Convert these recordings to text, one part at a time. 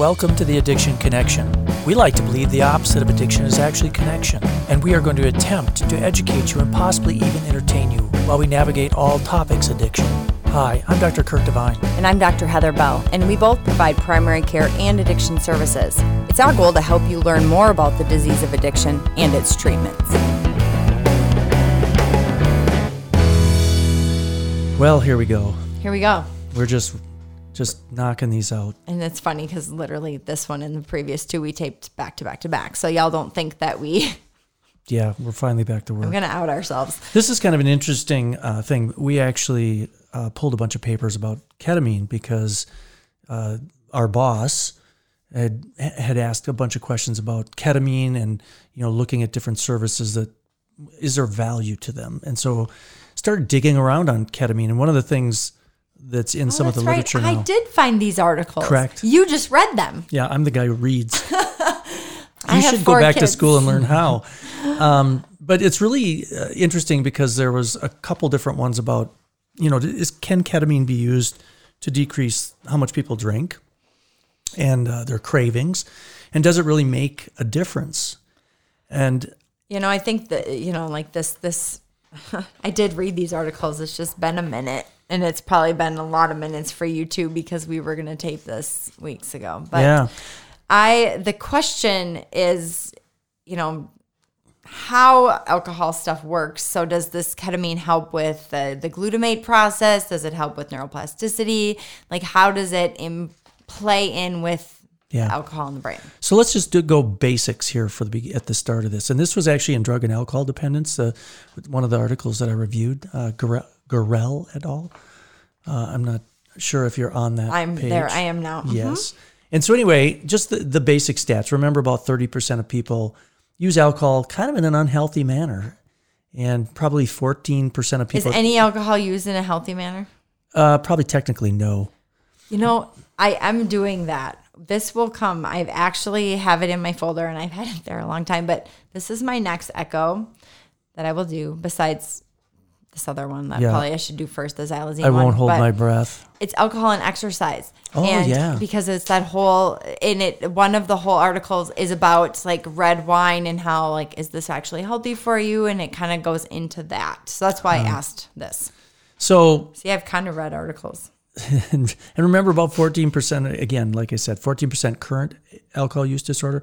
Welcome to the Addiction Connection. We like to believe the opposite of addiction is actually connection, and we are going to attempt to educate you and possibly even entertain you while we navigate all topics addiction. Hi, I'm Dr. Kirk DeVine. And I'm Dr. Heather Bell, and we both provide primary care and addiction services. It's our goal to help you learn more about the disease of addiction and its treatments. Well, here we go. Here we go. We're just just knocking these out. And it's funny because literally this one and the previous two we taped back to back to back. So y'all don't think that we Yeah, we're finally back to work. we're gonna out ourselves. This is kind of an interesting uh, thing. We actually uh, pulled a bunch of papers about ketamine because uh, our boss had had asked a bunch of questions about ketamine and you know looking at different services that is there value to them, and so started digging around on ketamine. And one of the things that's in some of the Oh, That's literature now. I did find these articles. Correct. You just read them. Yeah, I'm the guy who reads. You should go back to school and learn how. Um, but it's really uh, interesting because there was a couple different ones about, you know, is, can ketamine be used to decrease how much people drink and uh, their cravings, and does it really make a difference? And You know, I think that you know, like this this I did read these articles. It's just been a minute. And it's probably been a lot of minutes for you too because we were gonna tape this weeks ago. But yeah, I the question is, you know, how alcohol stuff works. So does this ketamine help with the, the glutamate process? Does it help with neuroplasticity? Like how does it in, play in with Yeah. alcohol in the brain? So let's just do, go basics here for the at the start of this. And this was actually in Drug and Alcohol Dependence, uh, one of the articles that I reviewed, uh, Gurel et al. Uh, I'm not sure if you're on that. I'm page. there. I am now. Mhm. Yes. And so anyway, just the, the basic stats. Remember, about 30% of people use alcohol kind of in an unhealthy manner, and probably 14% of Is people. any alcohol used in a healthy manner? uh, probably technically no. You know, I am doing that. This will come. I've actually have it in my folder and I've had it there a long time, but this is my next echo that I will do besides this other one that Yeah. probably I should do first, the xylazine I won't hold but my breath. It's alcohol and exercise. Oh, and yeah. Because it's that whole in it one of the whole articles is about like red wine and how like is this actually healthy for you? And it kind of goes into that. So that's why I Uh-huh. asked this. So See, I've kind of read articles. and, and remember about 14% again like i said 14% current alcohol use disorder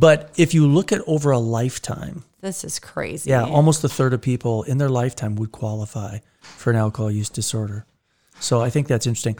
but if you look at over a lifetime This is crazy. yeah almost a third of people in their lifetime would qualify for an alcohol use disorder. So i think that's interesting.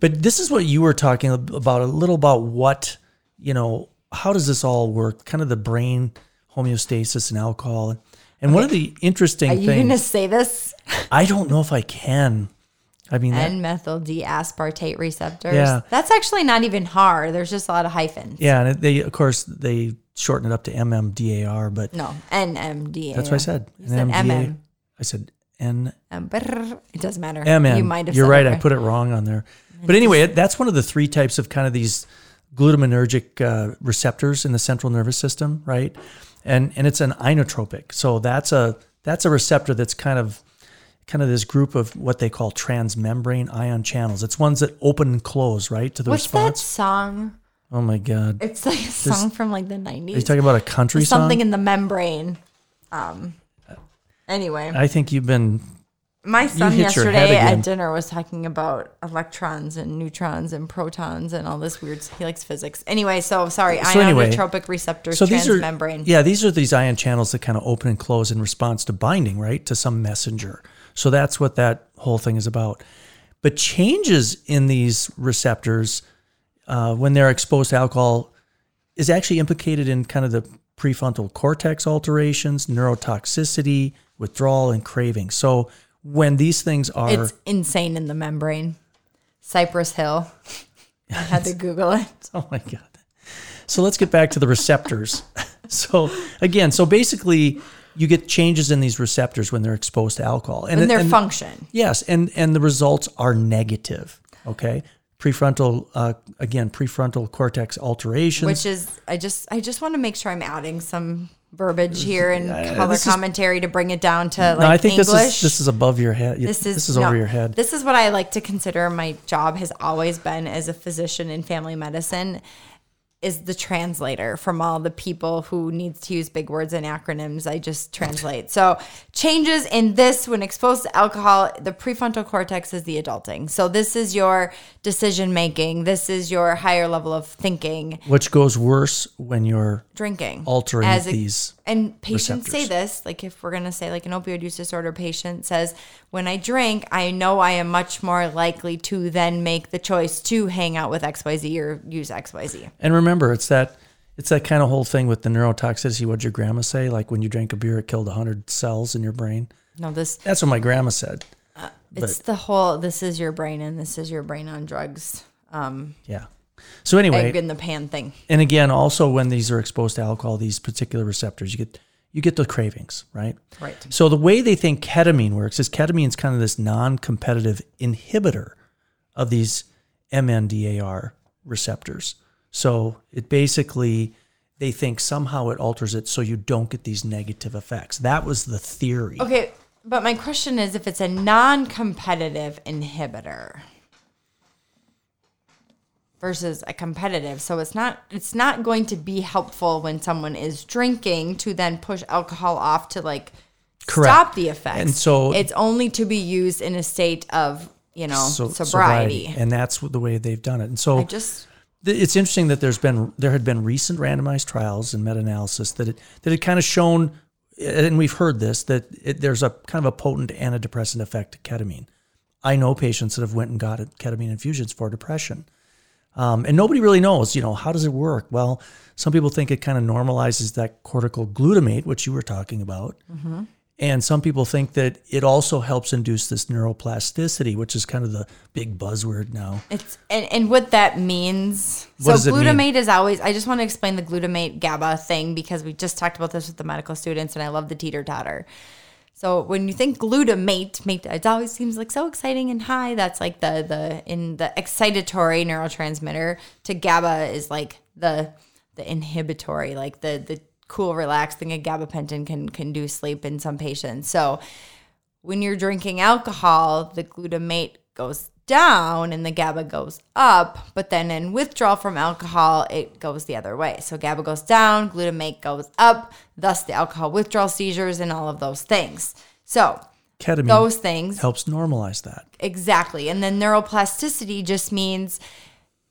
But this is what you were talking about a little about what you know how does this all work? Kind of the brain homeostasis and alcohol. And one of the interesting Are you going to things say this? i don't know if i can i mean that, N-methyl D-aspartate receptors. Yeah. That's actually not even hard. There's just a lot of hyphens. Yeah, and they of course they shorten it up to MMDAR, but No, NMDA. that's what I said. You said MM. I said N Um, it doesn't matter. MN. You might have You're right. I put it wrong on there. But anyway, that's one of the three types of kind of these glutaminergic uh, receptors in the central nervous system, right? And and it's an inotropic. So that's a that's a receptor that's kind of kind of this group of what they call transmembrane ion channels. It's ones that open and close, right, to the What's that response. song? Oh my god. It's like a song from like the 90s. Are you talking about a country There's song? something in the membrane. Um. Anyway, I think you've been my son hit your head yesterday at dinner was talking about electrons and neutrons and protons and all this weird. He likes physics. Anyway, so sorry. So anyway, ionotropic receptors, so these are transmembrane. yeah these are these ion channels that kind of open and close in response to binding right to some messenger so that's what that whole thing is about but changes in these receptors uh, when they're exposed to alcohol is actually implicated in kind of the prefrontal cortex alterations neurotoxicity withdrawal and craving so when these things are It's insane in the membrane. Cypress Hill. I had to Google it. Oh my god. So let's get back to the receptors. so again, so basically you get changes in these receptors when they're exposed to alcohol. And their and- function. Yes, and and the results are negative, okay? Prefrontal uh, again, prefrontal cortex alterations. Which is I just I just want to make sure I'm adding some verbiage here and color this is- commentary to bring it down to like no, I think English. this is this is above your head. this is this is no, over your head. This is what I like to consider my job has always been as a physician in family medicine. Is the translator from all the people who needs to use big words and acronyms. I just translate. So changes in this when exposed to alcohol, the prefrontal cortex is the adulting. So this is your decision making. This is your higher level of thinking. Which goes worse when you're drinking. Altering As these and patients say this, like if we're gonna say like an opioid use disorder patient says, when I drink, I know I am much more likely to then make the choice to hang out with XYZ or use XYZ. And remember, it's that it's that kind of whole thing with the neurotoxicity. What'd your grandma say? Like when you drank a beer, it killed hundred cells in your brain. No, this That's what my grandma said. it's the whole this is your brain and this is your brain on drugs. Um Yeah. So anyway, egg in the pan thing. and again, also when these are exposed to alcohol, these particular receptors, you get you get the cravings, right? Right. So the way they think ketamine works is ketamine is kind of this non-competitive inhibitor of these MNDAR receptors. So it basically they think somehow it alters it so you don't get these negative effects. That was the theory. Okay, but my question is if it's a non-competitive inhibitor versus a competitive. So it's not it's not going to be helpful when someone is drinking to then push alcohol off to like Correct. stop the effects. And so- it's only to be used in a state of, you know, So- sobriety. and that's the way they've done it. And so I just it's interesting that there's been there had been recent randomized trials and meta-analysis that it that had kind of shown and we've heard this that it, there's a kind of a potent antidepressant effect to ketamine. I know patients that have went and got ketamine infusions for depression. Um, and nobody really knows, you know, how does it work? Well, some people think it kind of normalizes that cortical glutamate, which you were talking about. And some people think that it also helps induce this neuroplasticity, which is kind of the big buzzword now. It's and, and what that means. What so it mean? glutamate is always. I just want to explain the glutamate GABA thing because we just talked about this with the medical students, and I love the teeter totter. So when you think glutamate, mate, it always seems like so exciting and high. That's like the the in the excitatory neurotransmitter. To GABA is like the the inhibitory, like the the cool, relaxed thing a gabapentin can can do sleep in some patients. So when you're drinking alcohol, the glutamate goes down and the GABA goes up. But then in withdrawal from alcohol, it goes the other way. So GABA goes down, glutamate goes up, thus the alcohol withdrawal seizures and all of those things. So Ketamine those things helps normalize that. Exactly. And then neuroplasticity just means,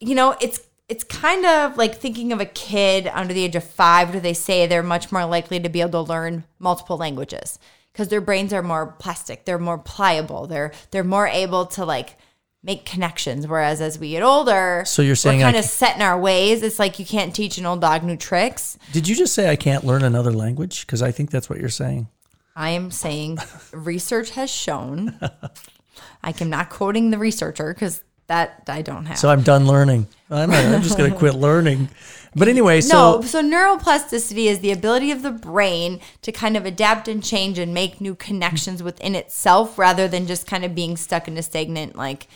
you know, it's it's kind of like thinking of a kid under the age of five, where they say they're much more likely to be able to learn multiple languages because their brains are more plastic, they're more pliable, they're they're more able to like make connections. Whereas as we get older, So you're saying kind of set in our ways. It's like you can't teach an old dog new tricks. Did you just say I can't learn another language? Because I think that's what you're saying. I am saying research has shown. I am not quoting the researcher because that I don't have. So I'm done learning. I'm, I'm just going to quit learning. But anyway, so no, so neuroplasticity is the ability of the brain to kind of adapt and change and make new connections within itself rather than just kind of being stuck in a stagnant like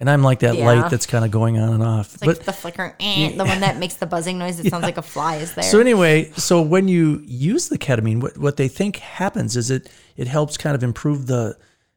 and I'm like that Yeah. light that's kind of going on and off. it's like but the flickering eh, the one that makes the buzzing noise it sounds like a fly is there. so anyway, so when you use the ketamine, what, what they think happens is it it helps kind of improve the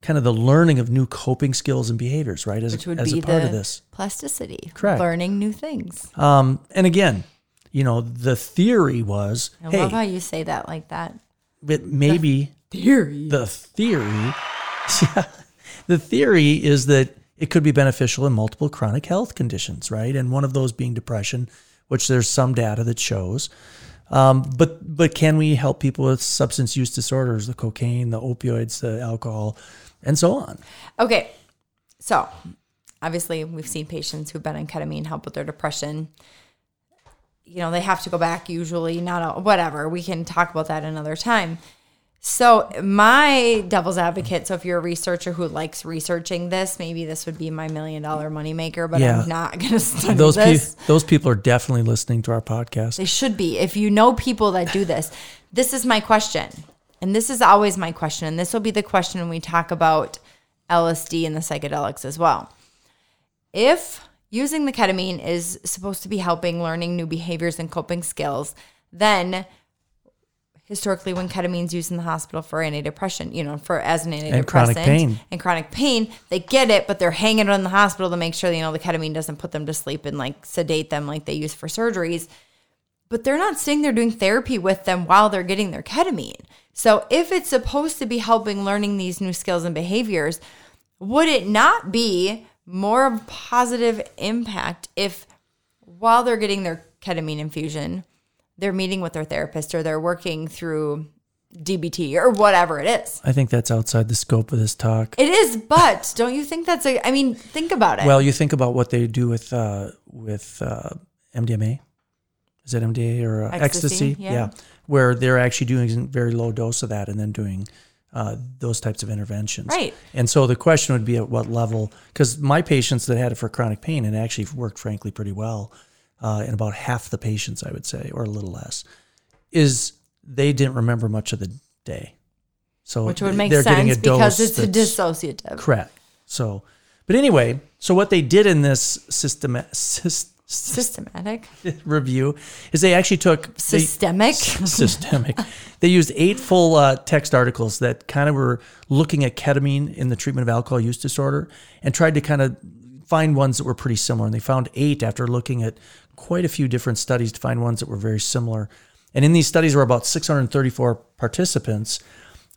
kind of the learning of new coping skills and behaviors, right? As, which would as be a part the of this. plasticity. Correct. Learning new things. Um, and again, you know, the theory was, I hey, love how you say that like that. but maybe Theory. the theory yeah, the theory is that it could be beneficial in multiple chronic health conditions right and one of those being depression which there's some data that shows um, but but can we help people with substance use disorders the cocaine the opioids the alcohol and so on Okay. So, obviously, we've seen patients who've been on ketamine help with their depression. You know, they have to go back usually, not a, whatever. We can talk about that another time. So, my devil's advocate. So, if you're a researcher who likes researching this, maybe this would be my million dollar moneymaker, but Yeah. I'm not going to study those this. pe- those people are definitely listening to our podcast They should be. If you know people that do this, this is my question. And this is always my question. And this will be the question when we talk about LSD and the psychedelics as well. If using the ketamine is supposed to be helping learning new behaviors and coping skills, then historically when ketamine's used in the hospital for antidepressant, you know, for as an antidepressant And chronic pain. and chronic pain, they get it, but they're hanging it in the hospital to make sure you know the ketamine doesn't put them to sleep and like sedate them like they use for surgeries. But they're not sitting there doing therapy with them while they're getting their ketamine. So if it's supposed to be helping learning these new skills and behaviors, would it not be more of a positive impact if while they're getting their ketamine infusion, they're meeting with their therapist or they're working through DBT or whatever it is? I think that's outside the scope of this talk. It is, but don't you think that's a? I mean, think about it. Well, you think about what they do with uh, with uh, MDMA. Is it MDA or uh, Ecstasy, ecstasy? yeah. where they're actually doing a very low dose of that and then doing uh, those types of interventions. Right. And so the question would be at what level? Because my patients that had it for chronic pain and actually worked, frankly, pretty well uh, in about half the patients, I would say, or a little less, is they didn't remember much of the day. So which would make sense because it's a dissociative. Correct. So, but anyway, so what they did in this system sys, Systematic, review is they actually took they- systemic. systemic. They used eight full uh, text articles that kind of were looking at ketamine in the treatment of alcohol use disorder and tried to kind of find ones that were pretty similar. And they found eight after looking at quite a few different studies to find ones that were very similar. And in these studies were about 634 participants.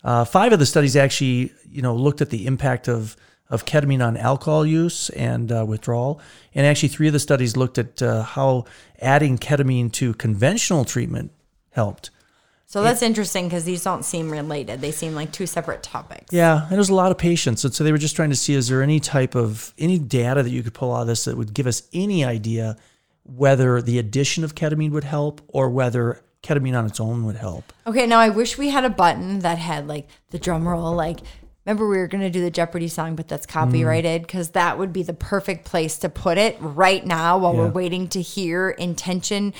Uh, five of the studies actually, you know, looked at the impact of of ketamine on alcohol use and uh, withdrawal, and actually three of the studies looked at uh, how adding ketamine to conventional treatment helped. So that's interesting because these don't seem related. They seem like two separate topics. Yeah, and there's a lot of patients, and so they were just trying to see is there any type of any data that you could pull out of this that would give us any idea whether the addition of ketamine would help or whether ketamine on its own would help. Okay, now I wish we had a button that had like the drum roll. Like, remember we were going to do the Jeopardy song, but that's mm-hmm. copyrighted because that would be the perfect place to put it right now while we're waiting to hear intention.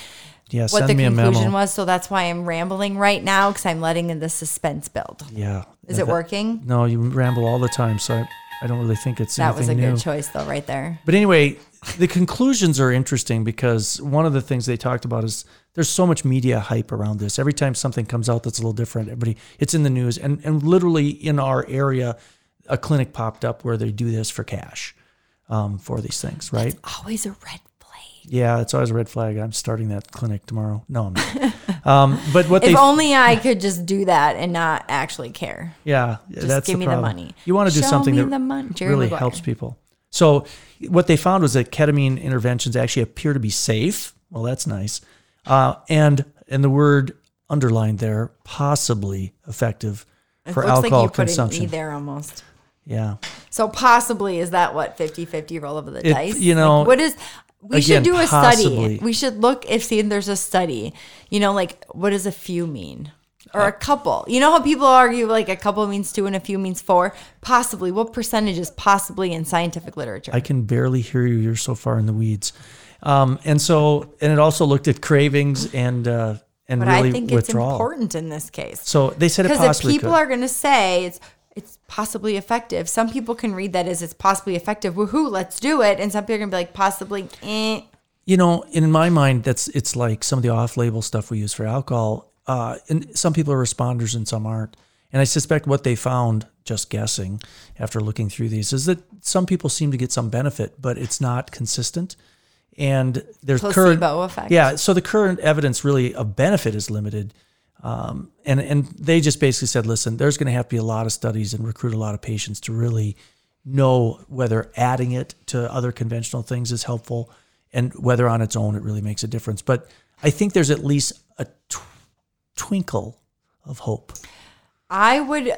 Yeah, What send the me a conclusion memo. was. So that's why I'm rambling right now because I'm letting in the suspense build. Yeah. Is it working? No, you ramble all the time, so I, I don't really think it's That was a new. good choice, though, right there. But anyway, the conclusions are interesting because one of the things they talked about is there's so much media hype around this. Every time something comes out that's a little different, everybody it's in the news. And and literally in our area, a clinic popped up where they do this for cash um, for these things, right? Always a red. Yeah, it's always a red flag. I'm starting that clinic tomorrow. No, I'm not. um, but what If they only I could just do that and not actually care. Yeah, Just that's give the me the money. You want to do Show something me that really Maguire. helps people. So what they found was that ketamine interventions actually appear to be safe. Well, that's nice, uh, and and the word underlined there, possibly effective It for like alcohol an consumption. There almost. Yeah, So possibly is that what 50-50 roll of the It- dice? you know, Like, what is we again, should do a possibly. study. We should look if see if there's a study. You know, like what does a few mean? Or a couple. You know how people argue like a couple means two and a few means four? Possibly. What percentage is possibly in scientific literature? I can barely hear you. You're so far in the weeds. Um, and so, and it also looked at cravings and uh, and but really I think withdrawal. it's important in this case. So they said it Because if people could. are going to say it's it's possibly effective, some people can read that as it's possibly effective. Woohoo, let's do it. And some people are going to be like possibly. Eh. You know, in my mind, that's it's like some of the off-label stuff we use for alcohol. Uh, and some people are responders and some aren't. And I suspect what they found, just guessing after looking through these, is that some people seem to get some benefit, but it's not consistent. And there's current effect. yeah. So the current evidence really of benefit is limited. Um, and and they just basically said, listen, there's going to have to be a lot of studies and recruit a lot of patients to really know whether adding it to other conventional things is helpful and whether on its own it really makes a difference. But I think there's at least a tw- twinkle of hope. I would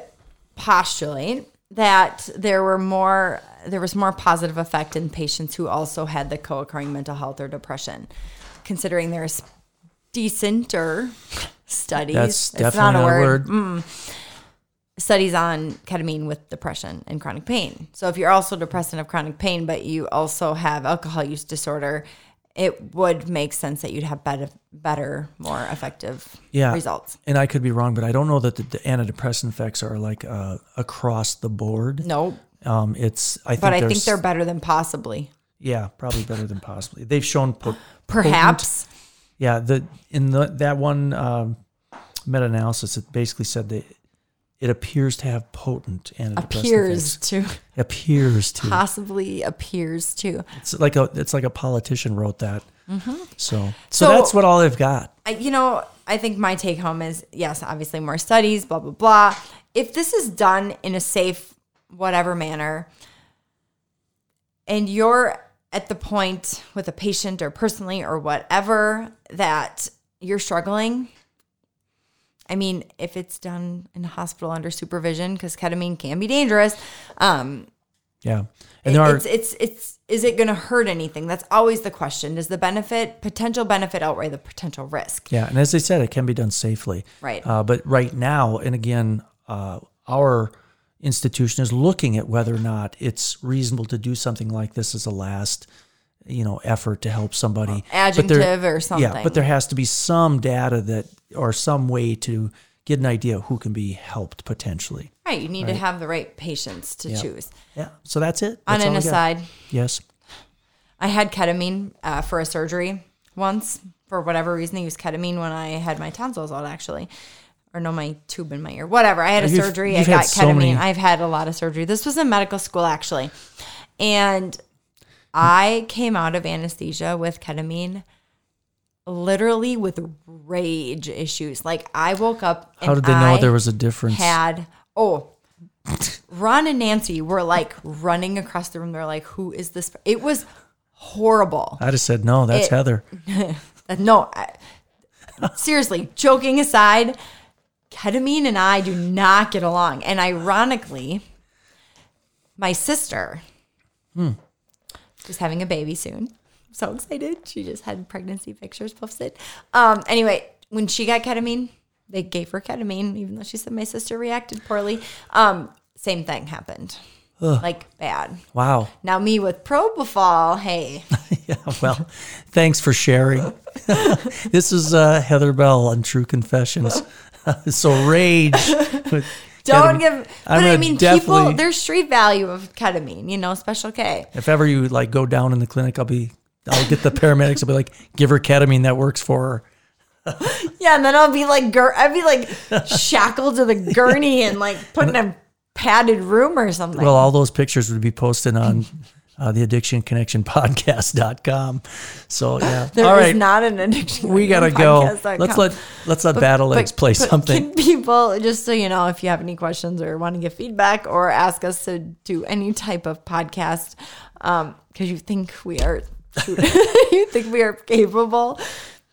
postulate that there were more there was more positive effect in patients who also had the co-occurring mental health or depression considering there's decenter studies That's it's definitely not a word, word. studies on ketamine with depression and chronic pain so if you're also depressed and have chronic pain but you also have alcohol use disorder it would make sense that you'd have better better more effective Yeah. results And I could be wrong, but I don't know that the, the antidepressant effects are like uh, across the board. no Um, it's I think but i think they're better than possibly yeah probably better than possibly. They've shown po- Perhaps. Yeah, the in the that one um, meta-analysis that basically said that it appears to have potent antidepressant Appears to appears to possibly appears to. it's like a it's like a politician wrote that so, so Mm-hmm. So- that's what all they've got I, you know, I think my take home is yes, obviously more studies, blah, blah, blah. If this is done in a safe, whatever manner, and you're at the point with a patient or personally or whatever that you're struggling, I mean, if it's done in a hospital under supervision, because ketamine can be dangerous, um, yeah and there are it's it's it's is it going to hurt anything? That's always the question. Does the benefit potential benefit outweigh the potential risk? Yeah, and as I said, it can be done safely. Right. Uh, but right now, and again, uh, our institution is looking at whether or not it's reasonable to do something like this as a last, you know, effort to help somebody. But there- or Yeah, but there has to be some data that, or some way to get an idea who can be helped potentially. Right, you need to have the right patients to Yep. choose. Yeah. So that's it. On an all I got. aside, Yes. I had ketamine uh, for a surgery once. For whatever reason, I used ketamine when I had my tonsils out, actually. Or no, my tube in my ear. Whatever. I had a You've- surgery. you've I got so ketamine. many- I've had a lot of surgery. This was in medical school, actually. And I came out of anesthesia with ketamine literally with rage issues. Like I woke up and How did they know I there was a difference? had oh Ron and Nancy were like running across the room. They're like, "Who is this?" It was horrible. I just said, no, that's It- Heather. No, I, seriously. Joking aside, ketamine and I do not get along. And ironically, my sister is having a baby soon. So excited! She just had pregnancy pictures posted. Um. Anyway, when she got ketamine, they gave her ketamine, even though she said my sister reacted poorly. Um. Same thing happened. Like bad. Wow. Now me with propofol. Hey. Yeah, well, thanks for sharing. this is uh, Heather Bell on True Confessions. so rage. with Don't ketamine. give. But I mean, people. There's street value of ketamine. You know, special K. If ever you like go down in the clinic, I'll be, I'll get the paramedics. I'll be like, give her ketamine that works for her. Yeah, and then I'll be like, gur- I'd be like shackled to the gurney and like put in a padded room or something. Well, all those pictures would be posted on uh, the Addiction Connection Podcast.com. So yeah, There is all right, not an addiction. we gotta go. Let's let let's let Battle Legs But- play but something. Can people, just so you know, if you have any questions or want to give feedback or ask us to do any type of podcast, because you think we are, you think we are capable,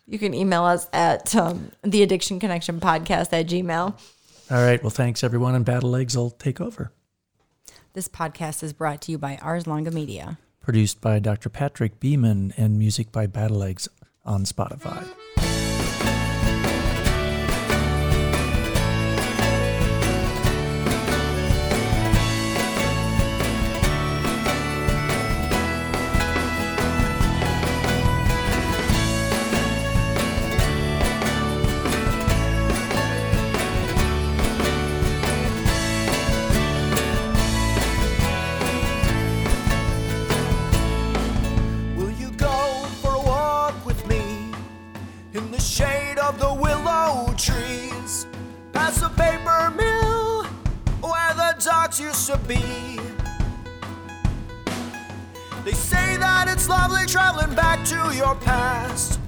you can email us at um, the Addiction Connection Podcast at Gmail. All right, well, thanks everyone, and Battle Legs will take over. This podcast is brought to you by Ars Longa Media. Produced by Dr. Patrick Beeman and music by Battle Legs on Spotify. To be. They say that it's lovely traveling back to your past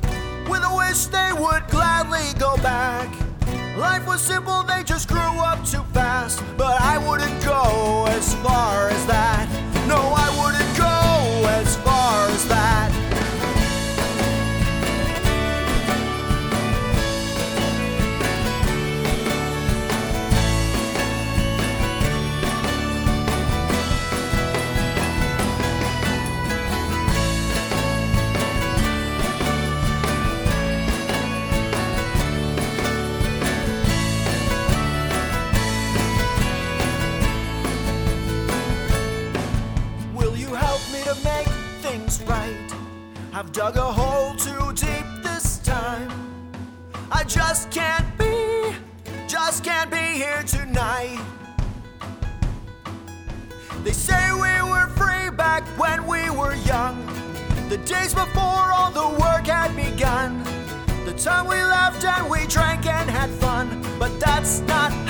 with a wish they would gladly go back. Life was simple, they just grew up too fast. But I wouldn't go as far as that. No, that's not